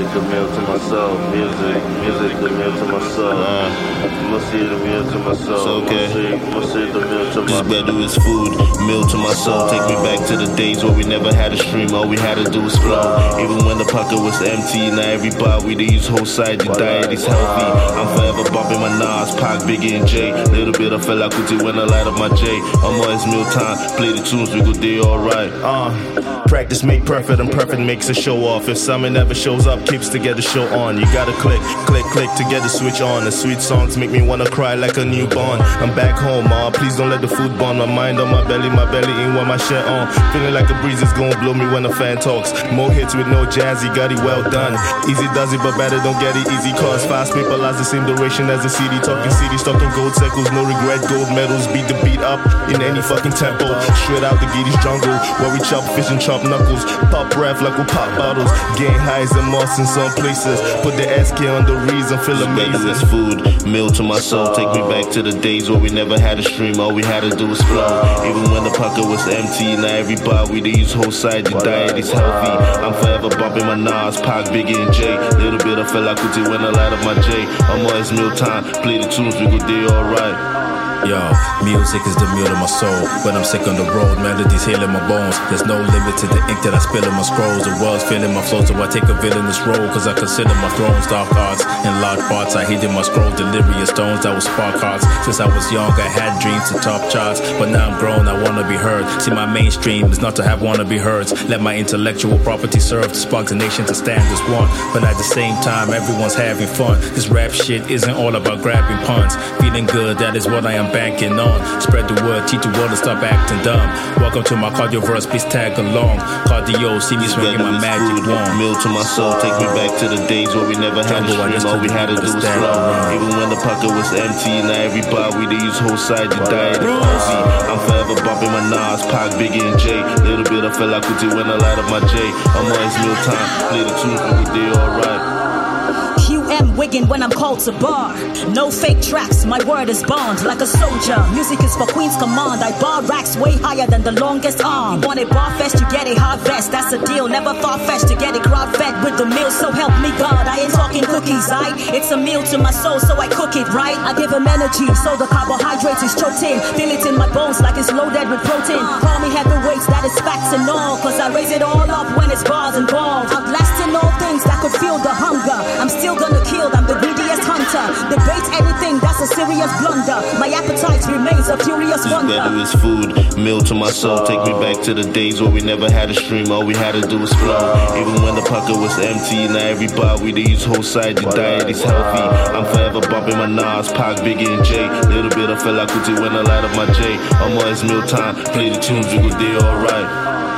meal to my soul. Music, music, the meal to my soul. Musty, the meal to my soul. It's okay. Musty, the meal to This my better is food, meal to my soul. Take me back to the days where we never had a stream. All we had to do was flow. Even when the pocket was empty, now every bar we they use whole side. Your diet is healthy. I'm forever bumping my Nas, Pac, Biggie, and J. Little bit of Fela Kuti when I light up my J. I'm always meal time. Play the tunes, we go day alright. Uh, practice make perfect, and perfect makes a show off. If someone never shows up, keeps to get the show on. You gotta click, click, click to get the switch on. The sweet songs make me wanna cry like a newborn. I'm back home, ma. Please don't let the food burn my mind on my belly. My belly ain't what my shirt on. Feeling like a breeze is gonna blow me when the fan talks. More hits with no jazzy, got it well done. Easy does it, but better don't get it easy. Cause fast paper lasts the same duration as the CD. Talking CD, talking gold circles, no regret, gold medals. Beat the beat up in any fucking tempo. Straight out the Giddy's jungle, where we chop fish and chop knuckles. Pop rap like we pop bottles. Gain highs and moss in some places. Put the SK on the reason, feel amazing. This food, meal to my soul. Take me back to the days where we never had a stream. All we had to do was flow. Even when the pocket was empty, now every bar we they use whole side. Your diet is healthy. I'm forever bumping my Nas, Pac, Biggie, and J. Little bit of Fela Kuti when I light up my J. I'm always meal time. Play the tunes, we go day alright. Yo, music is the meal of my soul. When I'm sick on the road, melodies healing my bones. There's no limit to the ink that I spill in my scrolls. The world's feeling my flow, so I take a villainous role. Cause I consider my thrones dark arts and large parts. I hid in my scroll, delirious stones that will spark hearts. Since I was young, I had dreams to top charts. But now I'm grown, I wanna be heard. See, my mainstream is not to have wanna be herds. Let my intellectual property serve to spark the nation to stand as one. But at the same time, everyone's having fun. This rap shit isn't all about grabbing puns. Feeling good, that is what I am banking on. Spread the word, teach the world to stop acting dumb. Welcome to my cardioverse, please tag along. Cardio, see me swinging my magic wand. Meal to my soul, take me back to the days where we never had a Jungle, I stream. All we had to do was flow. Even when the pocket was empty, now every bar we use whole side. Your diet. I'm forever bumping my Nas, Pac, Biggie, and J. Little bit of Fela Kuti when I light up my J. I'm always meal time. Play the tunes, we day alright. Wiggin when I'm called to bar. No fake tracks, my word is bond like a soldier. Music is for Queen's command. I bar racks way higher than the longest arm. You want a bar fest, you get a hard vest. That's a deal. Never far fetched to get a crowd fed with the meal. So help me God, I ain't talking cookies, I. It's a meal to my soul, so I cook it right. I give him energy, so the carbohydrates is choked in. Feel it in my bones like it's loaded with protein. Call me heavyweights, that is facts and all. Cause I raise it all up when it's bars and Outlasting Debate anything, that's a serious blunder. My appetite remains a furious This better wonder. is food, meal to my soul. Take me back to the days where we never had a stream. All we had to do was flow. Even when the pocket was empty, now every bar we they use whole side. Your diet is healthy. I'm forever bumping my Nas, Pac, Biggie, and J. Little bit of Fela Kuti when I light up my J. I'm always meal time. Play the tunes, we go day alright.